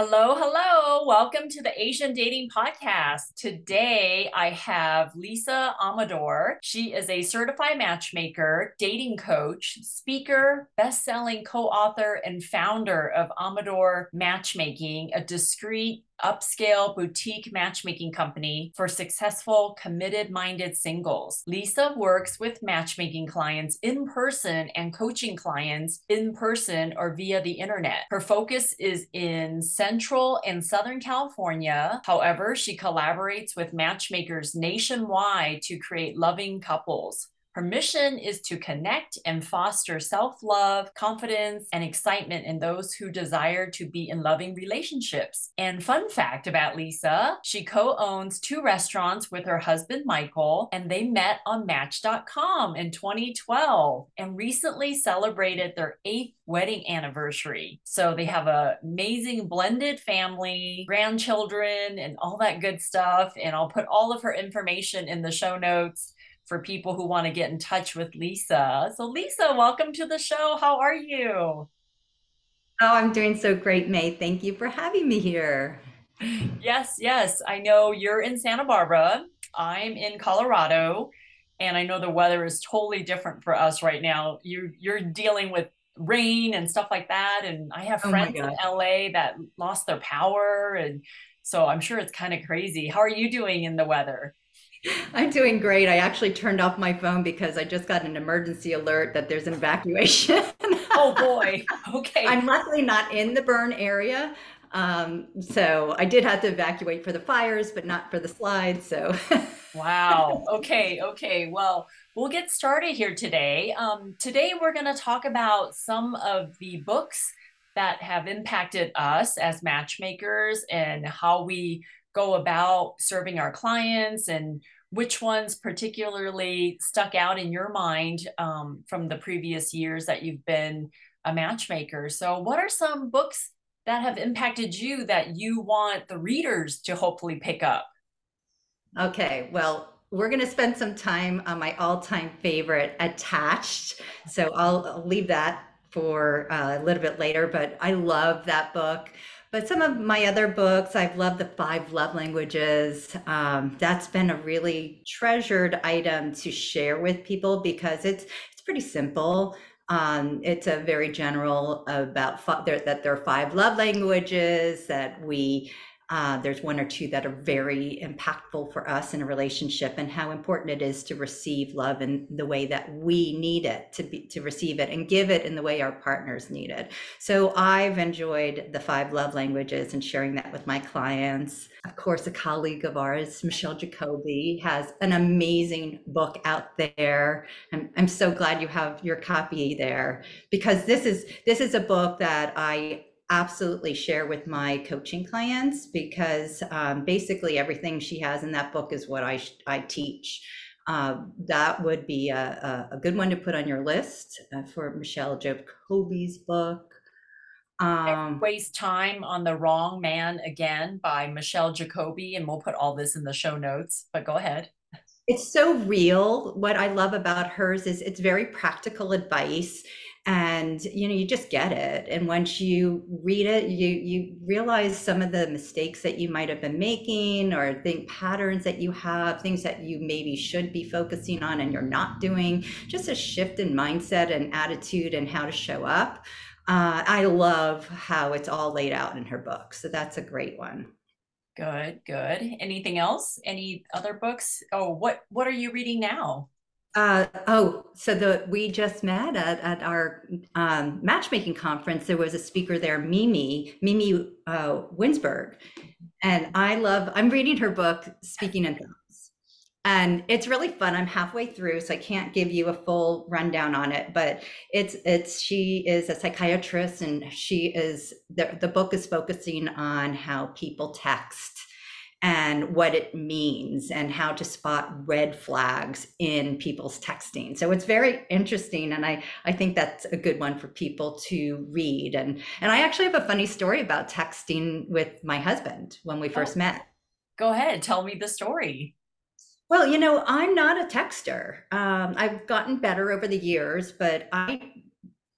Hello, hello. Welcome to the Asian Dating Podcast. Today I have Lisa Amador. She is a certified matchmaker, dating coach, speaker, best-selling co-author and founder of Amador Matchmaking, a discreet upscale boutique matchmaking company for successful, committed minded singles. Lisa works with matchmaking clients in person and coaching clients in person or via the internet. Her focus is in Central and Southern California. However, she collaborates with matchmakers nationwide to create loving couples. Her mission is to connect and foster self love, confidence, and excitement in those who desire to be in loving relationships. And fun fact about Lisa she co owns two restaurants with her husband, Michael, and they met on Match.com in 2012 and recently celebrated their eighth wedding anniversary. So they have an amazing blended family, grandchildren, and all that good stuff. And I'll put all of her information in the show notes for people who want to get in touch with Lisa. So, Lisa, welcome to the show. How are you? Oh, I'm doing so great, May. Thank you for having me here. Yes, yes. I know you're in Santa Barbara. I'm in Colorado, and I know the weather is totally different for us right now. You you're dealing with rain and stuff like that, and I have oh friends in LA that lost their power, and so I'm sure it's kind of crazy. How are you doing in the weather? I'm doing great. I actually turned off my phone because I just got an emergency alert that there's an evacuation. oh boy. Okay. I'm luckily not in the burn area. Um, so I did have to evacuate for the fires, but not for the slides. So wow. Okay. Okay. Well, we'll get started here today. Um, today we're going to talk about some of the books that have impacted us as matchmakers and how we go about serving our clients and which ones particularly stuck out in your mind um, from the previous years that you've been a matchmaker. So, what are some books that have impacted you that you want the readers to hopefully pick up? Okay, well, we're going to spend some time on my all time favorite, Attached. So, I'll, I'll leave that for uh, a little bit later, but I love that book. But some of my other books, I've loved the five love languages. Um, that's been a really treasured item to share with people because it's it's pretty simple. Um, it's a very general about there, that there are five love languages that we uh, there's one or two that are very impactful for us in a relationship and how important it is to receive love in the way that we need it to be to receive it and give it in the way our partners need it. So i've enjoyed the five love languages and sharing that with my clients. Of course a colleague of ours michelle jacoby has an amazing book out there. I'm, I'm so glad you have your copy there because this is this is a book that i absolutely share with my coaching clients because um, basically everything she has in that book is what I, I teach. Uh, that would be a, a, good one to put on your list uh, for Michelle Jacoby's book. Um, Waste Time on the Wrong Man Again by Michelle Jacoby, and we'll put all this in the show notes, but go ahead. It's so real. What I love about hers is it's very practical advice and you know you just get it. And once you read it you you realize some of the mistakes that you might have been making or think patterns that you have things that you maybe should be focusing on and you're not doing. Just a shift in mindset and attitude and how to show up. Uh, i love how it's all laid out in her book. So that's a great one. Good good. Anything else? Any other books? Oh what what are you reading now uh, oh, so the we just met at, at our um, matchmaking conference. There was a speaker there, Mimi, Mimi uh, Winsberg, and I love. I'm reading her book, Speaking in Thumbs, and it's really fun. I'm halfway through, so I can't give you a full rundown on it. But it's it's she is a psychiatrist, and she is the the book is focusing on how people text and what it means and how to spot red flags in people's texting. So it's very interesting and I I think that's a good one for people to read and and I actually have a funny story about texting with my husband when we first oh, met. Go ahead, tell me the story. Well, you know, I'm not a texter. Um, I've gotten better over the years, but I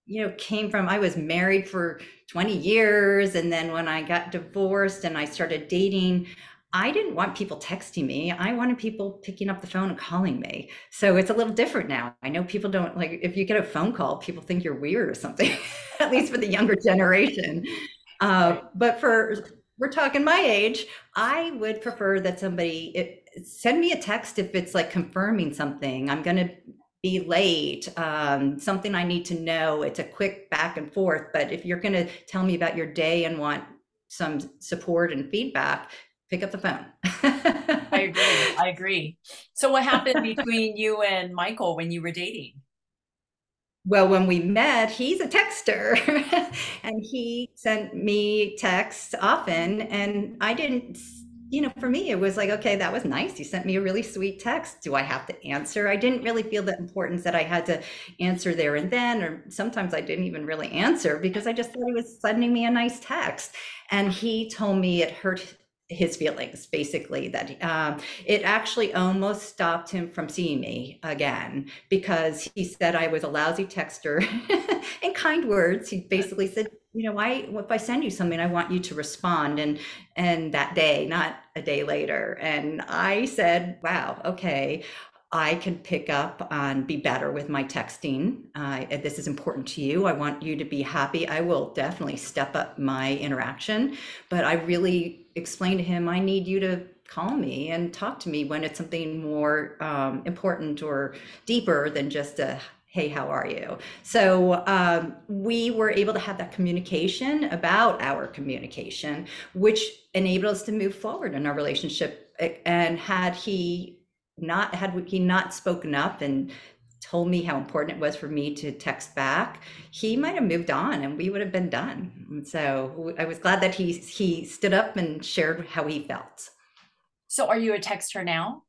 you know came from i was married for 20 years. And then when I got divorced and I started dating, I didn't want people texting me. I wanted people picking up the phone and calling me. So it's a little different now. I know people don't like if you get a phone call, people think you're weird or something, at least for the younger generation. Uh, but for we're talking my age, I would prefer that somebody it, send me a text if it's like confirming something. I'm going to be late, um, something I need to know. It's a quick back and forth. But if you're going to tell me about your day and want some support and feedback, pick up the phone. I agree. I agree. So, what happened between you and Michael when you were dating? Well, when we met, he's a texter and he sent me texts often. And I didn't, you know, for me, it was like, okay, that was nice. You sent me a really sweet text. Do I have to answer? I didn't really feel the importance that I had to answer there and then, or sometimes I didn't even really answer because I just thought he was sending me a nice text. And he told me it hurt his feelings basically that um, it actually almost stopped him from seeing me again because he said i was a lousy texter in kind words he basically said you know why if i send you something i want you to respond and and that day not a day later and i said wow okay I can pick up and be better with my texting. Uh, this is important to you. I want you to be happy. I will definitely step up my interaction, but I really explained to him, I need you to call me and talk to me when it's something more um, important or deeper than just a hey how are you? So um, we were able to have that communication about our communication which enabled us to move forward in our relationship and had he not had he not spoken up and told me how important it was for me to text back, he might have moved on and we would have been done. And so I was glad that he he stood up and shared how he felt. So are you a texter now?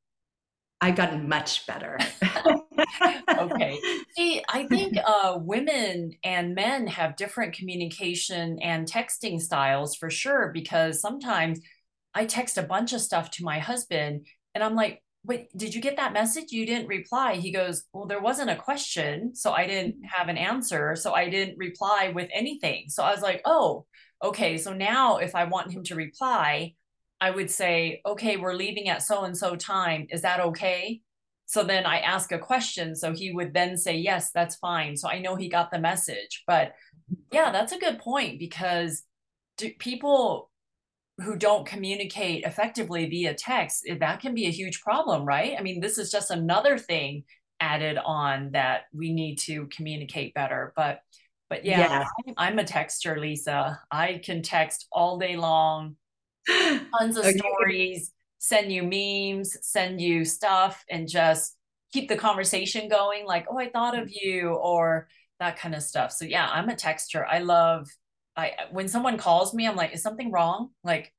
I've gotten much better. okay. See, I think uh, women and men have different communication and texting styles for sure, because sometimes I text a bunch of stuff to my husband and I'm like, wait, did you get that message? You didn't reply. He goes, well, there wasn't a question. So I didn't mm-hmm. have an answer. So I didn't reply with anything. So I was like, oh, okay. So now if I want him to reply, I would say, okay, we're leaving at so and so time. Is that okay? So then I ask a question. So he would then say, yes, that's fine. So I know he got the message. But yeah, that's a good point because do people who don't communicate effectively via text, eh, that can be a huge problem, right? I mean, this is just another thing added on that we need to communicate better. But but yeah, yeah. I'm a texter, Lisa. I can text all day long, tons of okay. stories, send you memes, send you stuff, and just keep the conversation going. Like, oh, I thought of you, or that kind of stuff. So yeah, I'm a texter. I love I when someone calls me, I'm like, is something wrong? Like,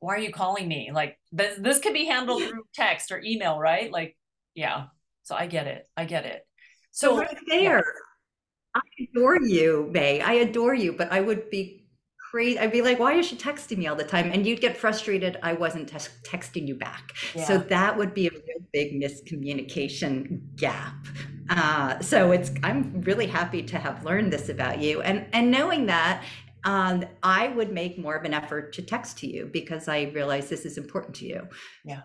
why are you calling me? Like this this could be handled through text or email, right? Like, yeah. So I get it. I get it. So, so right there. Yeah. I adore you, May. I adore you, but I would be crazy. I'd be like, why is she texting me all the time? And you'd get frustrated. I wasn't te- texting you back. Yeah. So that would be a real big miscommunication gap. Uh, so it's I'm really happy to have learned this about you, and and knowing that um, I would make more of an effort to text to you because I realize this is important to you. Yeah.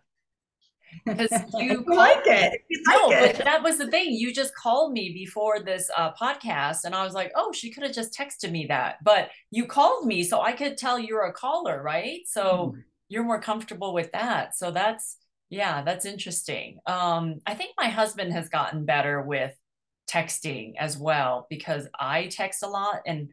Because you like it. You no, like but that was the thing. You just called me before this uh, podcast, and I was like, "Oh, she could have just texted me that." But you called me, so I could tell you're a caller, right? So mm. you're more comfortable with that. So that's yeah, that's interesting. Um, I think my husband has gotten better with texting as well because I text a lot and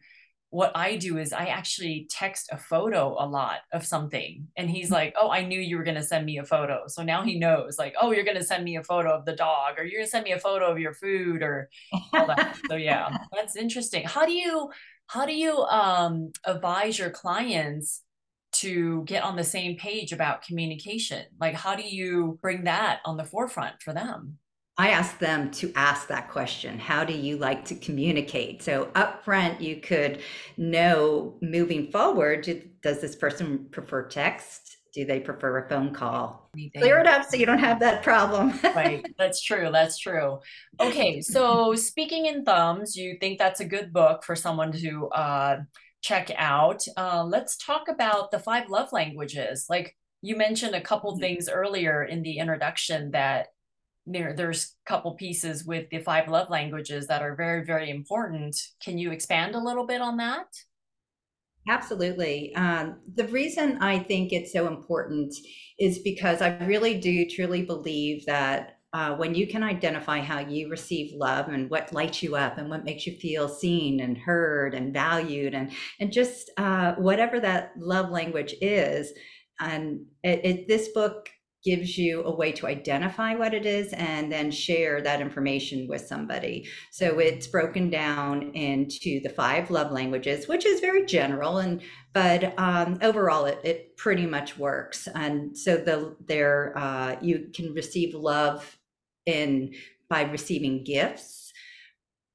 what I do is I actually text a photo a lot of something. And he's like, Oh, I knew you were going to send me a photo. So now he knows, like, Oh, you're going to send me a photo of the dog, or you're going to send me a photo of your food, or all that. so, yeah, that's interesting. How do you, how do you um, advise your clients to get on the same page about communication? Like, how do you bring that on the forefront for them? I ask them to ask that question. How do you like to communicate? So up front, you could know moving forward, does this person prefer text? Do they prefer a phone call? Anything. Clear it up so you don't have that problem. right. That's true. That's true. Okay. So speaking in thumbs, you think that's a good book for someone to uh, check out. Uh, let's talk about the five love languages. Like you mentioned a couple mm-hmm. things earlier in the introduction that there, there's a couple pieces with the five love languages that are very, very important. Can you expand a little bit on that? Absolutely. Um, the reason I think it's so important is because I really do truly believe that uh, when you can identify how you receive love and what lights you up and what makes you feel seen and heard and valued and and just uh, whatever that love language is, and it, it, this book gives you a way to identify what it is and then share that information with somebody. So it's broken down into the five love languages, which is very general and but um, overall it, it pretty much works. And so the there uh, you can receive love in by receiving gifts,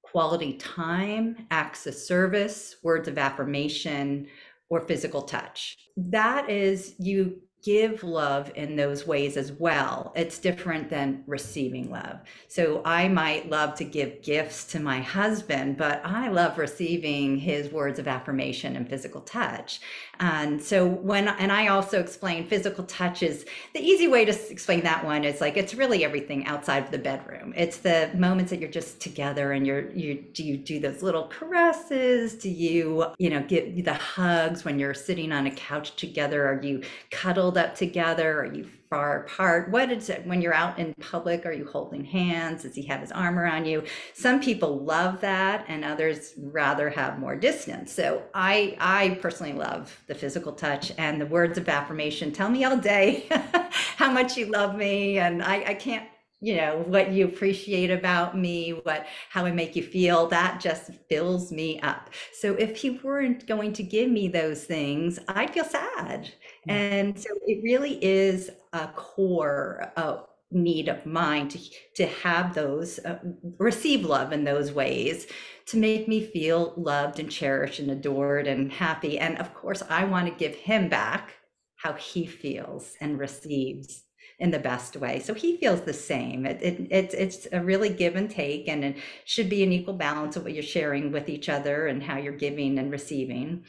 quality time, acts of service, words of affirmation, or physical touch. That is you give love in those ways as well. It's different than receiving love. So I might love to give gifts to my husband, but I love receiving his words of affirmation and physical touch. And so when, and I also explain physical touch is the easy way to explain that one is like, it's really everything outside of the bedroom. It's the moments that you're just together and you're, you, do you do those little caresses? Do you, you know, get the hugs when you're sitting on a couch together? Are you cuddled up together? Are you far apart? What is it when you're out in public? Are you holding hands? Does he have his arm around you? Some people love that and others rather have more distance. So I I personally love the physical touch and the words of affirmation. Tell me all day how much you love me. And I, I can't you know what you appreciate about me what how i make you feel that just fills me up. So if he weren't going to give me those things i'd feel sad. And so it really is a core uh, need of mine to, to have those, uh, receive love in those ways to make me feel loved and cherished and adored and happy. And of course, I want to give him back how he feels and receives in the best way. So he feels the same. It, it, it, it's a really give and take, and it should be an equal balance of what you're sharing with each other and how you're giving and receiving.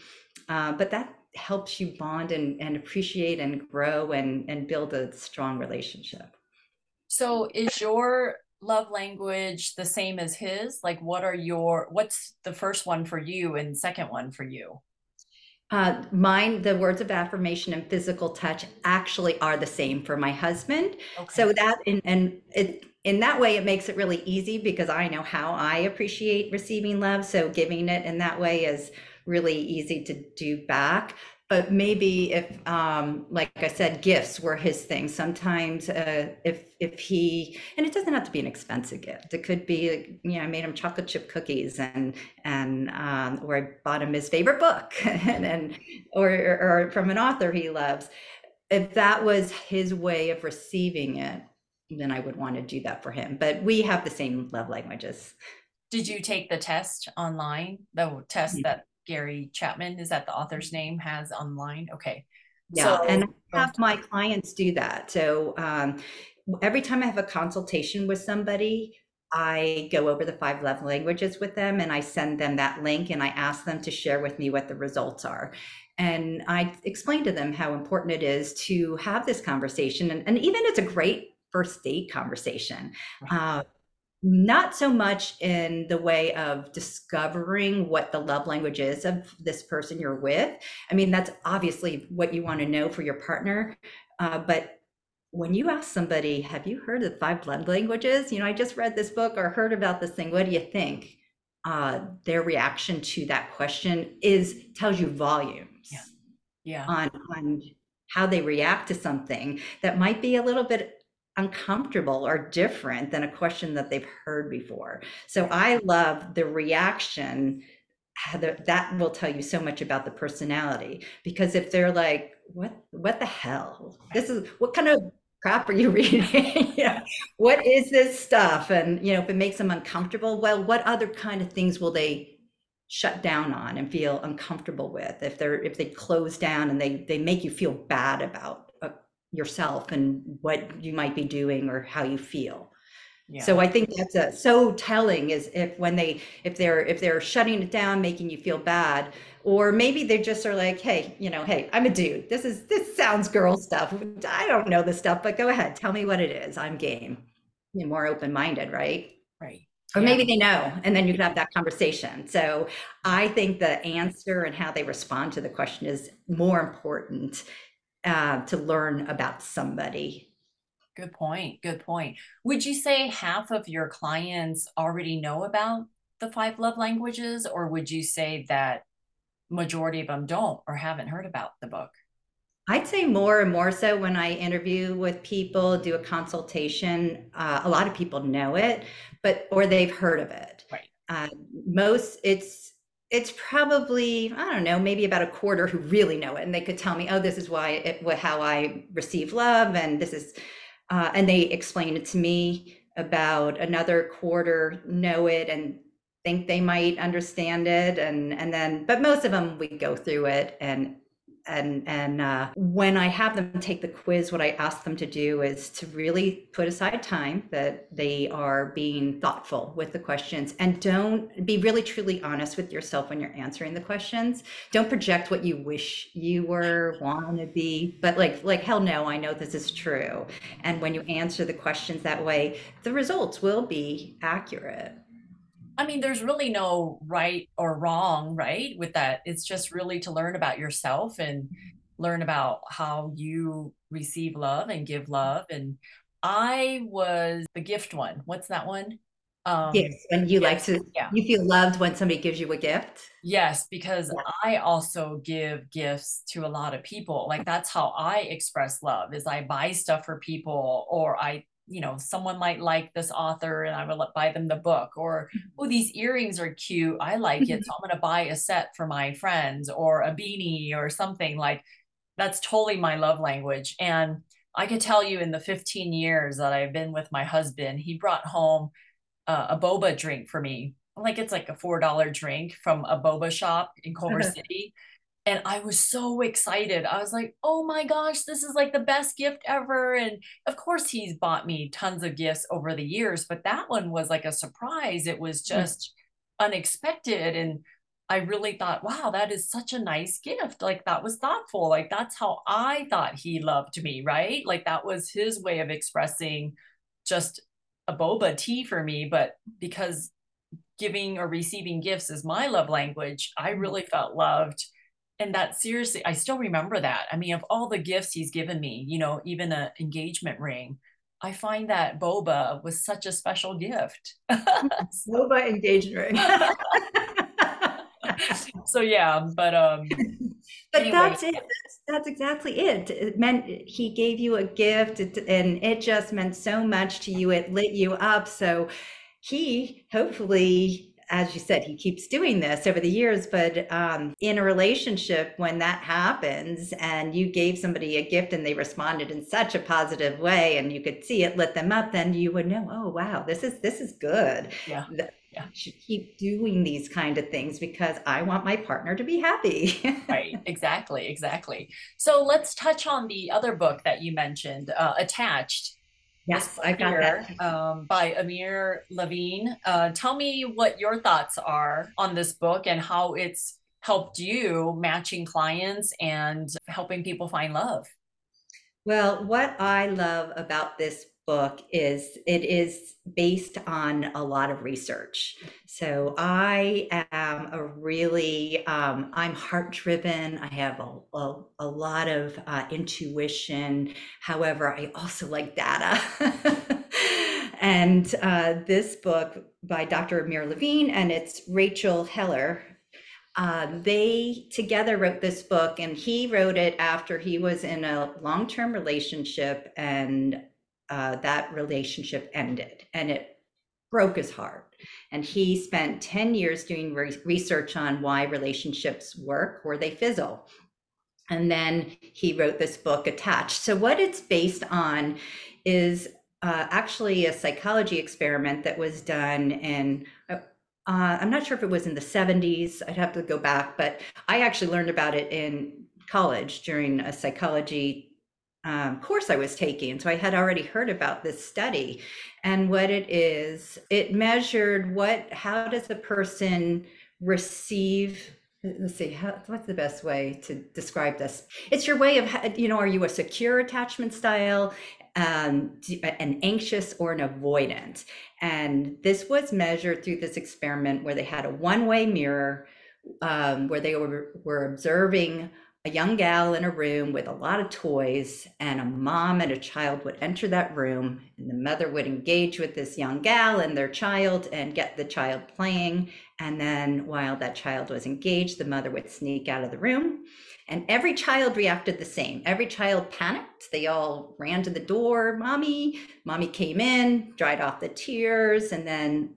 Uh, but that helps you bond and, and appreciate and grow and, and build a strong relationship. So is your love language the same as his? Like what are your what's the first one for you and second one for you? Uh, mine, the words of affirmation and physical touch actually are the same for my husband. Okay. So that in, and it in that way it makes it really easy because I know how I appreciate receiving love. So giving it in that way is really easy to do back but maybe if um like i said gifts were his thing sometimes uh if if he and it doesn't have to be an expensive gift. It could be you know i made him chocolate chip cookies and and um or i bought him his favorite book and, and or or from an author he loves. If that was his way of receiving it then i would want to do that for him. But we have the same love languages. Did you take the test online? The test yeah. that Gary Chapman, is that the author's name, has online? Okay. Yeah, so, and I have my clients do that. So um, every time I have a consultation with somebody, I go over the five love languages with them and I send them that link and I ask them to share with me what the results are. And I explain to them how important it is to have this conversation. And, and even it's a great first date conversation. Uh, not so much in the way of discovering what the love language is of this person you're with. I mean, that's obviously what you want to know for your partner. Uh, but when you ask somebody, have you heard of five love languages? You know, I just read this book or heard about this thing. What do you think? Uh, their reaction to that question is tells you volumes. Yeah. yeah. On on how they react to something that might be a little bit uncomfortable or different than a question that they've heard before. So I love the reaction that will tell you so much about the personality. Because if they're like what what the hell? This is what kind of crap are you reading? What is this stuff? And you know if it makes them uncomfortable well what other kind of things will they shut down on and feel uncomfortable with? If they're if they close down and they they make you feel bad about yourself and what you might be doing or how you feel. Yeah. So I think that's a, so telling is if when they if they're if they're shutting it down, making you feel bad, or maybe they just are like, hey, you know, hey, I'm a dude. This is this sounds girl stuff. I don't know this stuff, but go ahead, tell me what it is. I'm game. You're more open minded, right? Right. Or yeah. maybe they know, and then you can have that conversation. So I think the answer and how they respond to the question is more important uh, to learn about somebody Good point. Good point. Would you say half of your clients already know about the five love languages, or would you say that majority of them don't or haven't heard about the book? I'd say more and more so when I interview with people, do a consultation. Uh, a lot of people know it, but or they've heard of it. Right. Uh, most it's it's probably I don't know, maybe about a quarter who really know it, and they could tell me, oh, this is why it, how I receive love, and this is uh, and they explain it to me about another quarter know it and think they might understand it and and then but most of them we go through it and and and uh, when I have them take the quiz, what I ask them to do is to really put aside time that they are being thoughtful with the questions, and don't be really truly honest with yourself when you're answering the questions. Don't project what you wish you were, want to be, but like like hell no, I know this is true. And when you answer the questions that way, the results will be accurate. I mean, there's really no right or wrong, right? With that, it's just really to learn about yourself and learn about how you receive love and give love. And I was the gift one. What's that one? Um, yes, and you yes, like to, yeah. you feel loved when somebody gives you a gift. Yes, because yeah. I also give gifts to a lot of people. Like that's how I express love. Is I buy stuff for people, or I you know someone might like this author and i will buy them the book or oh these earrings are cute. I like it so mm-hmm. i'm going to buy a set for my friends or a beanie or something like that's totally my love language. And i could tell you in the 15 years that i've been with my husband he brought home uh, a boba drink for me. Like it's like a four dollar drink from a boba shop in culver city and I was so excited. I was like, oh my gosh, this is like the best gift ever. And of course, he's bought me tons of gifts over the years, but that one was like a surprise. It was hmm. just mm. unexpected. And I really thought, wow, that is such a nice gift. Like that was thoughtful. Like that's how I thought he loved me, right? Like that was his way of expressing just a boba tea for me. But because giving or receiving gifts is my love language, I hmm. really felt loved and that seriously, I still remember that. I mean, of all the gifts he's given me, you know, even an engagement ring, I find that boba was such a special gift. boba engagement ring. so yeah, but um but anyway. that's it. That's, that's, exactly it. It meant he gave you a gift and it just meant so much to you. It lit you up. So he hopefully as you said, he keeps doing this over the years. But um, in a relationship, when that happens and you gave somebody a gift and they responded in such a positive way, and you could see it lit them up, then you would know, oh wow, this is this is good. Yeah. Yeah. should keep doing these kind of things because I want my partner to be happy. right. Exactly. Exactly. So let's touch on the other book that you mentioned, uh, Attached. Yes, I got that. Um, by Amir Levine. Uh, tell me what your thoughts are on this book and how it's helped you matching clients and helping people find love. Well, what I love about this book is it is based on a lot of research. So I am a really, um, I'm heart driven. I have a, a, a lot of uh, intuition. However, I also like data. and uh, this book by Dr. Amir Levine and it's Rachel Heller. Uh, they together wrote this book, and he wrote it after he was in a long term relationship and uh, that relationship ended and it broke his heart. And he spent 10 years doing re- research on why relationships work or they fizzle. And then he wrote this book, Attached. So, what it's based on is uh, actually a psychology experiment that was done in uh, I'm not sure if it was in the 70s. I'd have to go back, but I actually learned about it in college during a psychology um, course I was taking. So I had already heard about this study. And what it is, it measured what, how does a person receive let's see how, what's the best way to describe this it's your way of you know are you a secure attachment style um, an anxious or an avoidant and this was measured through this experiment where they had a one-way mirror um, where they were, were observing a young gal in a room with a lot of toys and a mom and a child would enter that room and the mother would engage with this young gal and their child and get the child playing. And then while that child was engaged the mother would sneak out of the room and every child reacted the same. Every child panicked. They all ran to the door mommy mommy came in dried off the tears. And then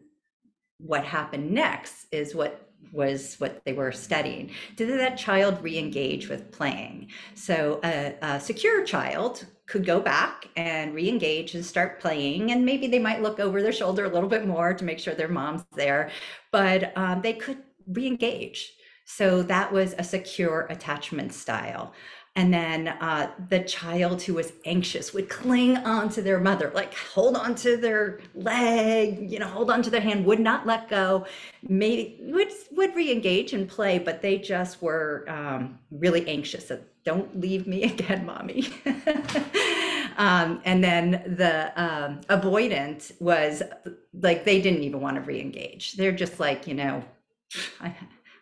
what happened next is what was what they were studying. Did that child re-engage with playing? So a, a, secure child could go back and re-engage and start playing, and maybe they might look over their shoulder a little bit more to make sure their mom's there, but um, they could re-engage. So that was a secure attachment style. And then uh, the child who was anxious would cling on to their mother, like hold on to their leg, you know, hold on to their hand, would not let go. Maybe would would re-engage and play, but they just were um, really anxious. So don't leave me again, mommy. um, and then the um, avoidant was like they didn't even want to re-engage. They're just like, you know, I,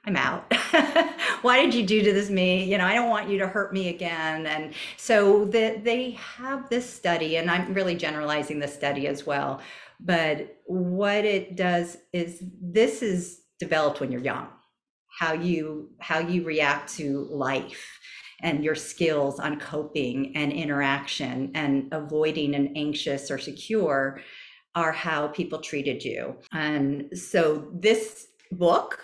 I'm out. Why did you do to this me? You know, I don't want you to hurt me again. And so that they have this study, and I'm really generalizing the study as well. But what it does is this is developed when you're young, how you how you react to life and your skills on coping and interaction and avoiding an anxious or secure are how people treated you. And so this book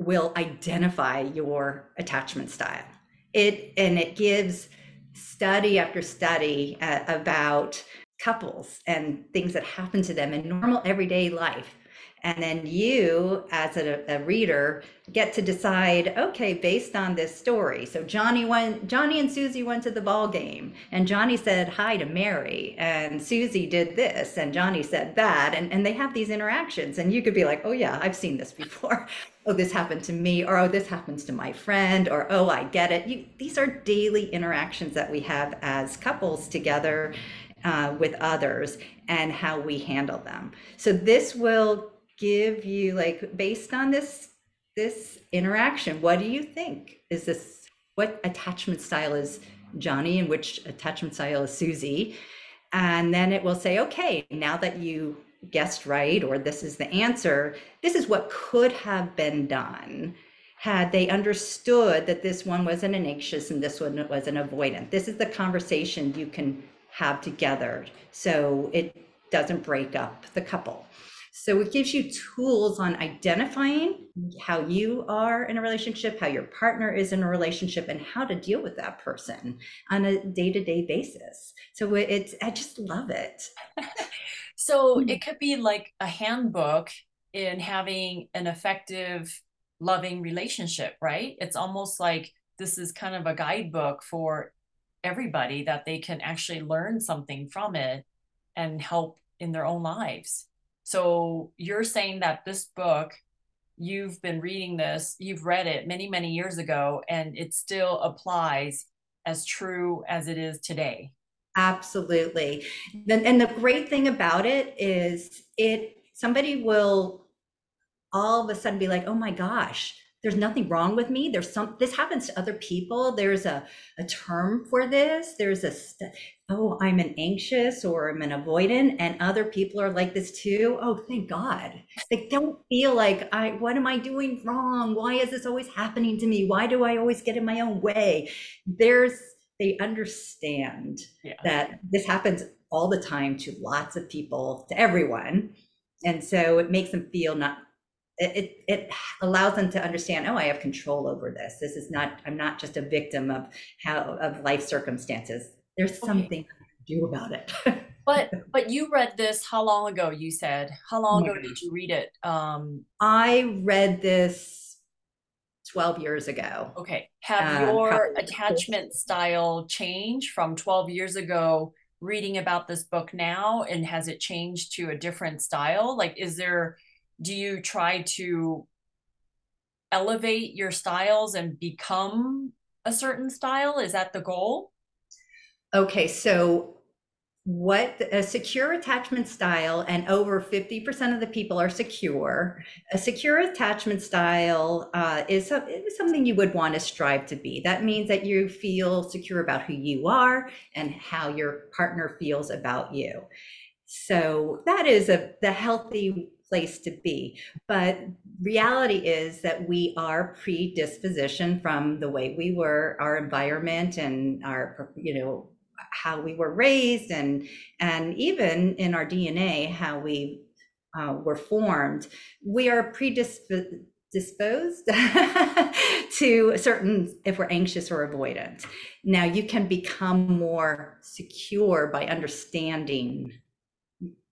will identify your attachment style. It and it gives study after study uh, about couples and things that happen to them in normal everyday life and then you as a, a, reader get to decide okay based on this story. So johnny went johnny and susie went to the ball game and johnny said hi to mary and susie did this and johnny said that and, and they have these interactions and you could be like oh yeah i've seen this before. Oh this happened to me or oh this happens to my friend or oh i get it. You, these are daily interactions that we have as couples together uh, with others and how we handle them. So this will give you like based on this this interaction what do you think? Is this what attachment style is johnny and which attachment style is susie? And then it will say okay now that you guessed right or this is the answer this is what could have been done had they understood that this one wasn't an anxious and this one was an avoidant. This is the conversation you can have together. So it doesn't break up the couple so it gives you tools on identifying how you are in a relationship, how your partner is in a relationship, and how to deal with that person on a day to day basis. So it's, I just love it. so hmm. it could be like a handbook in having an effective, loving relationship, right? It's almost like this is kind of a guidebook for everybody that they can actually learn something from it and help in their own lives. So you're saying that this book, you've been reading this, you've read it many, many years ago, and it still applies as true as it is today. Absolutely. And the great thing about it is it somebody will all of a sudden be like, oh my gosh, there's nothing wrong with me. There's some this happens to other people. There's a, a term for this. There's a oh i'm an anxious or i'm an avoidant and other people are like this too. Oh thank god. They don't feel like i what am i doing wrong? Why is this always happening to me? Why do i always get in my own way? There's they understand yeah. that this happens all the time to lots of people to everyone. And so it makes them feel not it, it allows them to understand oh i have control over this. This is not i'm not just a victim of how of life circumstances. There's something to do about it. But but you read this how long ago you said? How long ago did you read it? Um i read this 12 years ago. Okay. Have um, your attachment style changed from 12 years ago reading about this book now and has it changed to a different style? Like is there do you try to elevate your styles and become a certain style? Is that the goal? Okay, so what a secure attachment style and over 50% of the people are secure a secure attachment style uh, is, is something you would want to strive to be that means that you feel secure about who you are and how your partner feels about you so that is a the healthy place to be but reality is that we are predisposition from the way we were our environment and our you know how we were raised and and even in our DNA how we uh, were formed, we are predisposed to certain if we're anxious or avoidant. Now you can become more secure by understanding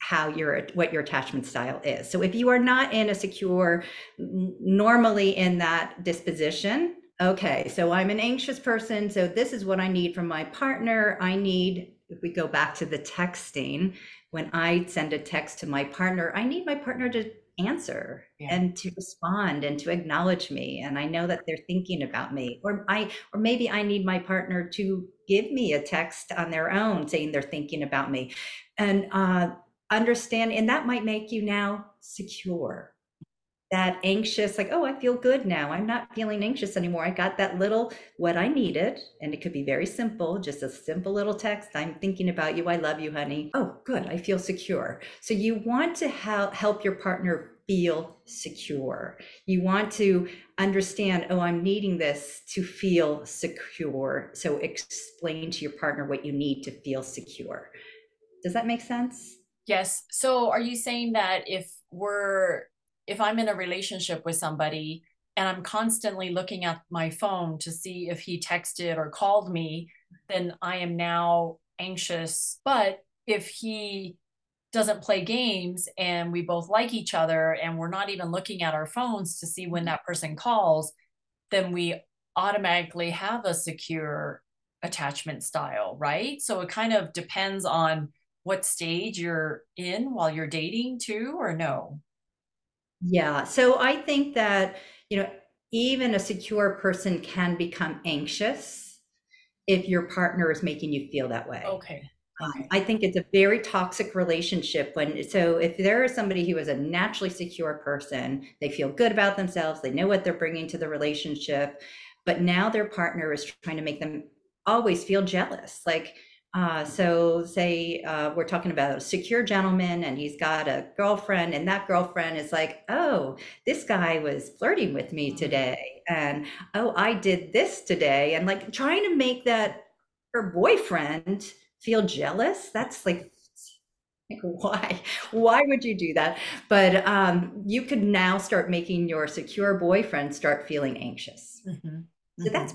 how your what your attachment style is. So if you are not in a secure normally in that disposition, okay, so I'm an anxious person. So this is what I need from my partner. I need, if we go back to the texting, when I send a text to my partner, I need my partner to answer yeah. and to respond and to acknowledge me and i know that they're thinking about me or i or maybe i need my partner to give me a text on their own saying they're thinking about me and uh understand and that might make you now secure that anxious, like, oh, I feel good now. I'm not feeling anxious anymore. I got that little what I needed. And it could be very simple, just a simple little text. I'm thinking about you. I love you, honey. Oh, good. I feel secure. So you want to help help your partner feel secure. You want to understand, oh, I'm needing this to feel secure. So explain to your partner what you need to feel secure. Does that make sense? Yes. So are you saying that if we're if I'm in a relationship with somebody and I'm constantly looking at my phone to see if he texted or called me, then I am now anxious. But if he doesn't play games and we both like each other and we're not even looking at our phones to see when mm-hmm. that person calls, then we automatically have a secure attachment style, right? So it kind of depends on what stage you're in while you're dating too, or no? Yeah. So I think that, you know, even a secure person can become anxious if your partner is making you feel that way. Okay. Um, I think it's a very toxic relationship when so if there is somebody who is a naturally secure person, they feel good about themselves, they know what they're bringing to the relationship, but now their partner is trying to make them always feel jealous. Like uh, so say uh, we're talking about a secure gentleman and he's got a girlfriend and that girlfriend is like, oh, this guy was flirting with me mm-hmm. today. And oh, I did this today. And like trying to make that her boyfriend feel jealous. That's like like why why would you do that but um, you could now start making your secure boyfriend start feeling anxious mm-hmm. so mm-hmm. that's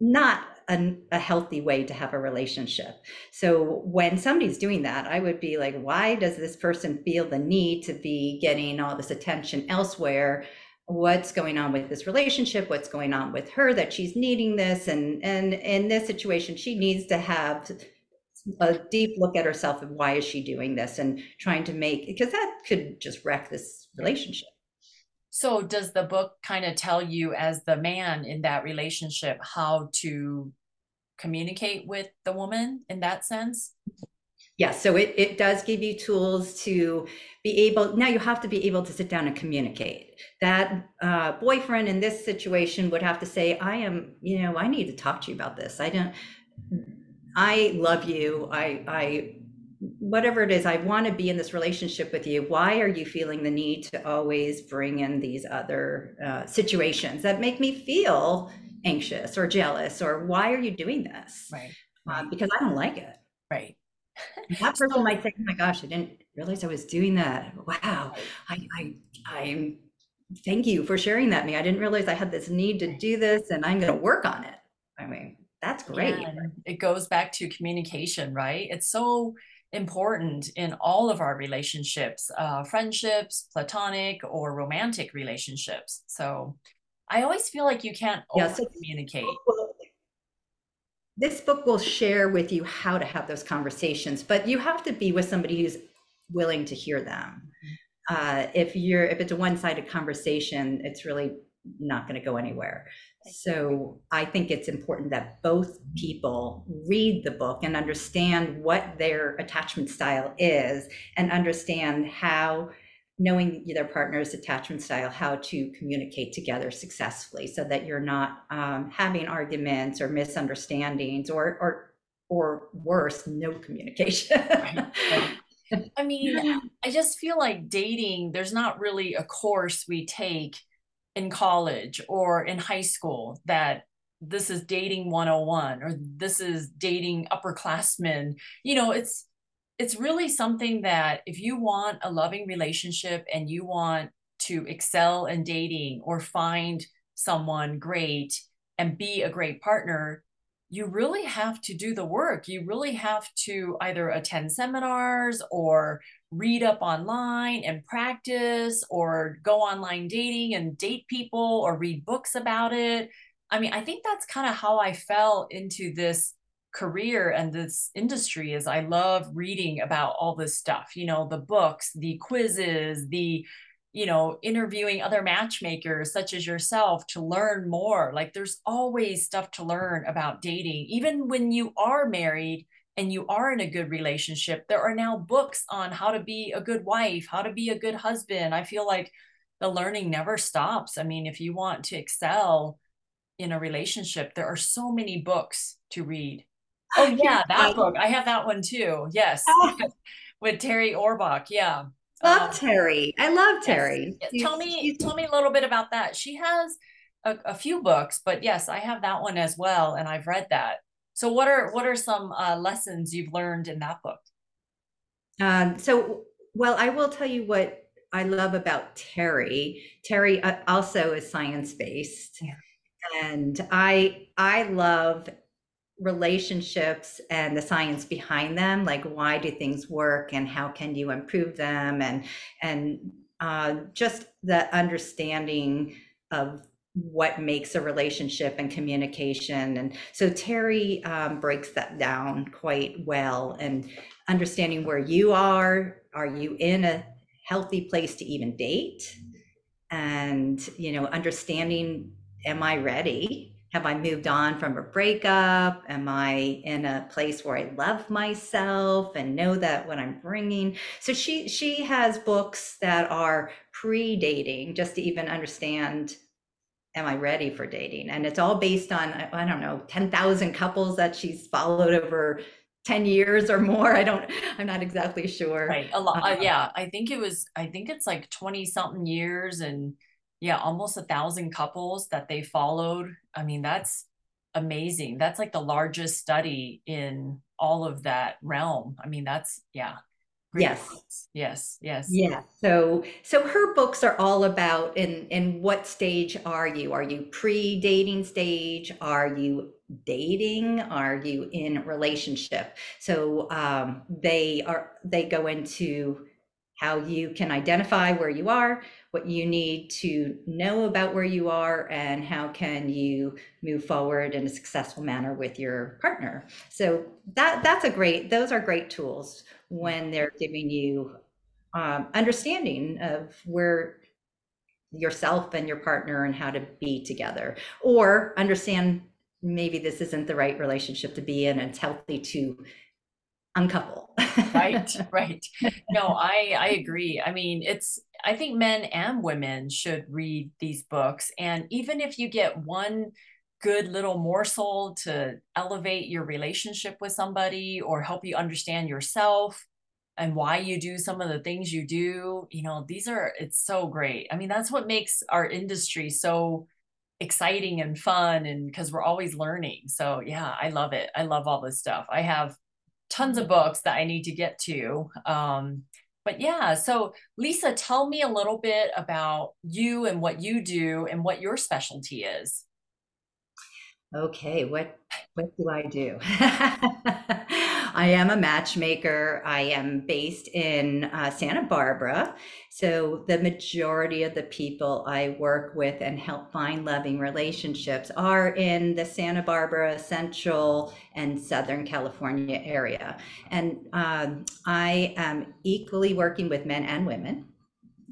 not a, a, healthy way to have a relationship. So when somebody's doing that, I would be like, why does this person feel the need to be getting all this attention elsewhere? What's going on with this relationship? What's going on with her that she's needing this? And and in this situation, she needs to have a deep look at herself and why is she doing this and trying to make because that could just wreck this relationship. So does the book kind of tell you as the man in that relationship how to communicate with the woman in that sense? Yes, yeah, so it, it does give you tools to be able, now you have to be able to sit down and communicate. That uh, boyfriend in this situation would have to say, I am, you know, I need to talk to you about this. I don't, I love you. I, I whatever it is, I want to be in this relationship with you. Why are you feeling the need to always bring in these other uh, situations that make me feel anxious or jealous? Or why are you doing this? Right. Uh, because I don't like it. Right. that person so, might say, "Oh my gosh, I didn't realize I was doing that. Wow, I, I, I'm. Thank you for sharing that. Me, I didn't realize I had this need to do this, and I'm going to work on it. I mean, that's great. Yeah, it goes back to communication, right? It's so important in all of our relationships, uh, friendships, platonic or romantic relationships. So I always feel like you can't yeah, so communicate. This book will share with you how to have those conversations, but you have to be with somebody who's willing to hear them. Mm-hmm. Uh, if you're if it's a one-sided conversation, it's really not going to go anywhere. So I think it's important that both people read the book and understand what their attachment style is and understand how knowing their partner's attachment style, how to communicate together successfully so that you're not um, having arguments or misunderstandings or, or, or worse, no communication. I mean, I just feel like dating, there's not really a course we take in college or in high school that this is dating 101 or this is dating upperclassmen. You know, it's it's really something that if you want a loving relationship and you want to excel in dating or find someone great and be a great partner, you really have to do the work. You really have to either attend seminars or read up online and practice or go online dating and date people or read books about it. I mean, I think that's kind of how I fell into this career and this industry is I love reading about all this stuff, you know, the books, the quizzes, the you know, interviewing other matchmakers such as yourself to learn more. Like there's always stuff to learn about dating. Even when you are married and you are in a good relationship, there are now books on how to be a good wife, how to be a good husband. I feel like the learning never stops. I mean, if you want to excel in a relationship, there are so many books to read. Oh yeah, that book. I have that one too. Yes. Ah. With Terri Orbuch. Yeah. Love um, Terri. I love Terri. Yes, yes. Tell me, tell me a little bit about that. She has a, a, few books, but yes, I have that one as well, and I've read that. So, what are what are some uh, lessons you've learned in that book? Um, so, well, I will tell you what I love about Terri. Terri uh, also is science based, yeah. and I I love relationships and the science behind them like why do things work and how can you improve them and and uh, just the understanding of what makes a relationship and communication and so terri um, breaks that down quite well and understanding where you are are you in a healthy place to even date and you know understanding am i ready have I moved on from a breakup? Am I in a place where I love myself and know that what I'm bringing? So she she has books that are pre-dating just to even understand am I ready for dating? And it's all based on I don't know 10,000 couples that she's followed over 10 years or more. I don't I'm not exactly sure. Right. A lot. Uh, yeah, I think it was I think it's like 20 something years and yeah, almost a thousand couples that they followed. I mean, that's amazing. That's like the largest study in all of that realm. I mean, that's yeah. Yes. Books. Yes. Yes. Yeah. So so her books are all about in in what stage are you? Are you pre-dating stage? Are you dating? Are you in relationship? So um they are they go into how you can identify where you are, what you need to know about where you are, and how can you move forward in a successful manner with your partner. So that that's a great. Those are great tools when they're giving you um, understanding of where yourself and your partner and how to be together, or understand maybe this isn't the right relationship to be in and it's healthy to uncouple. right, right. No, I I agree. I mean, it's I think men and women should read these books and even if you get one good little morsel to elevate your relationship with somebody or help you understand yourself and why you do some of the things you do, you know, these are it's so great. I mean, that's what makes our industry so exciting and fun and because we're always learning. So, yeah, I love it. I love all this stuff. I have tons of books that I need to get to. Um, but yeah, so Lisa, tell me a little bit about you and what you do and what your specialty is. Okay, what what do I do? I am a matchmaker. I am based in uh, Santa Barbara. So, the majority of the people I work with and help find loving relationships are in the Santa Barbara, Central, and Southern California area. And um, I am equally working with men and women.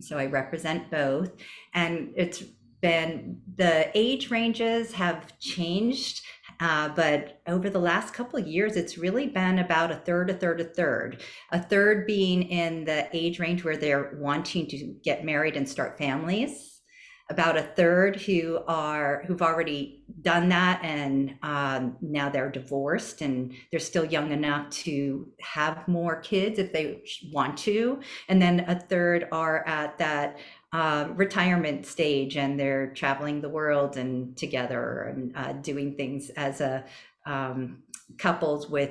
So, I represent both. And it's been the age ranges have changed uh, but over the last couple of years, it's really been about a third, a third, a third. A third being in the age range where they're wanting to get married and start families. About a third who are who've already done that and um, now they're divorced and they're still young enough to have more kids if they want to. And then a third are at that uh, retirement stage and they're traveling the world and together and uh, doing things as a um, couples with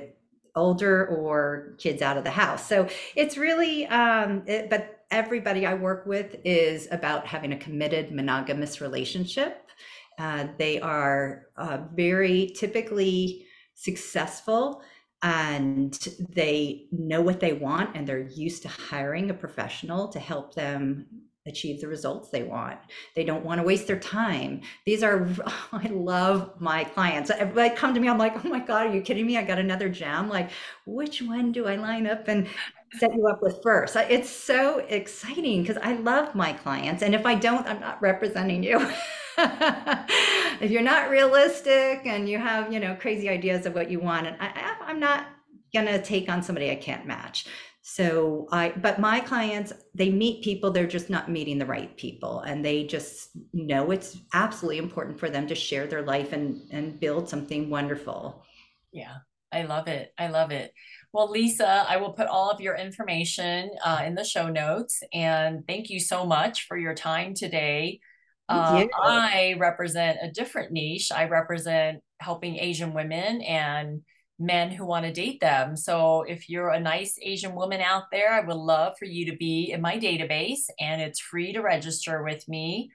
older or kids out of the house. So it's really, um, it, but everybody I work with is about having a committed monogamous relationship. Uh, they are uh, very typically successful and they know what they want and they're used to hiring a professional to help them achieve the results they want. They don't want to waste their time. These are, I love my clients. They come to me, I'm like, oh my God, are you kidding me? I got another jam. Like, which one do I line up and set you up with first? It's so exciting because I love my clients. And if I don't, I'm not representing you. if you're not realistic and you have, you know, crazy ideas of what you want, and I, I'm not going to take on somebody I can't match. So I, but my clients, they meet people, they're just not meeting the right people. And they just know it's absolutely important for them to share their life and, and build something wonderful. Yeah, I love it. I love it. Well, Lisa, I will put all of your information uh, in the show notes. And thank you so much for your time today. Uh, I represent a different niche. I represent helping Asian women and men who want to date them. So if you're a nice Asian woman out there, I would love for you to be in my database and it's free to register with me.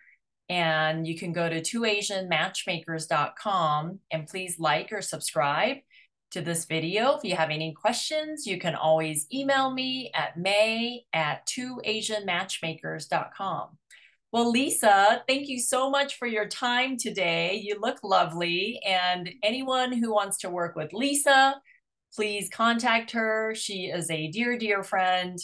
And you can go to twoasianmatchmakers.com and please like or subscribe to this video. If you have any questions, you can always email me at may at twoasianmatchmakers.com. Well, Lisa, thank you so much for your time today. You look lovely. And anyone who wants to work with Lisa, please contact her. She is a dear, dear friend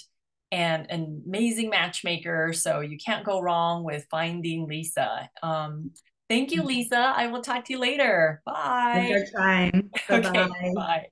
and an amazing matchmaker. So you can't go wrong with finding Lisa. Um, thank you, mm-hmm. Lisa. I will talk to you later. Bye. Your time. Bye-bye. Okay, bye.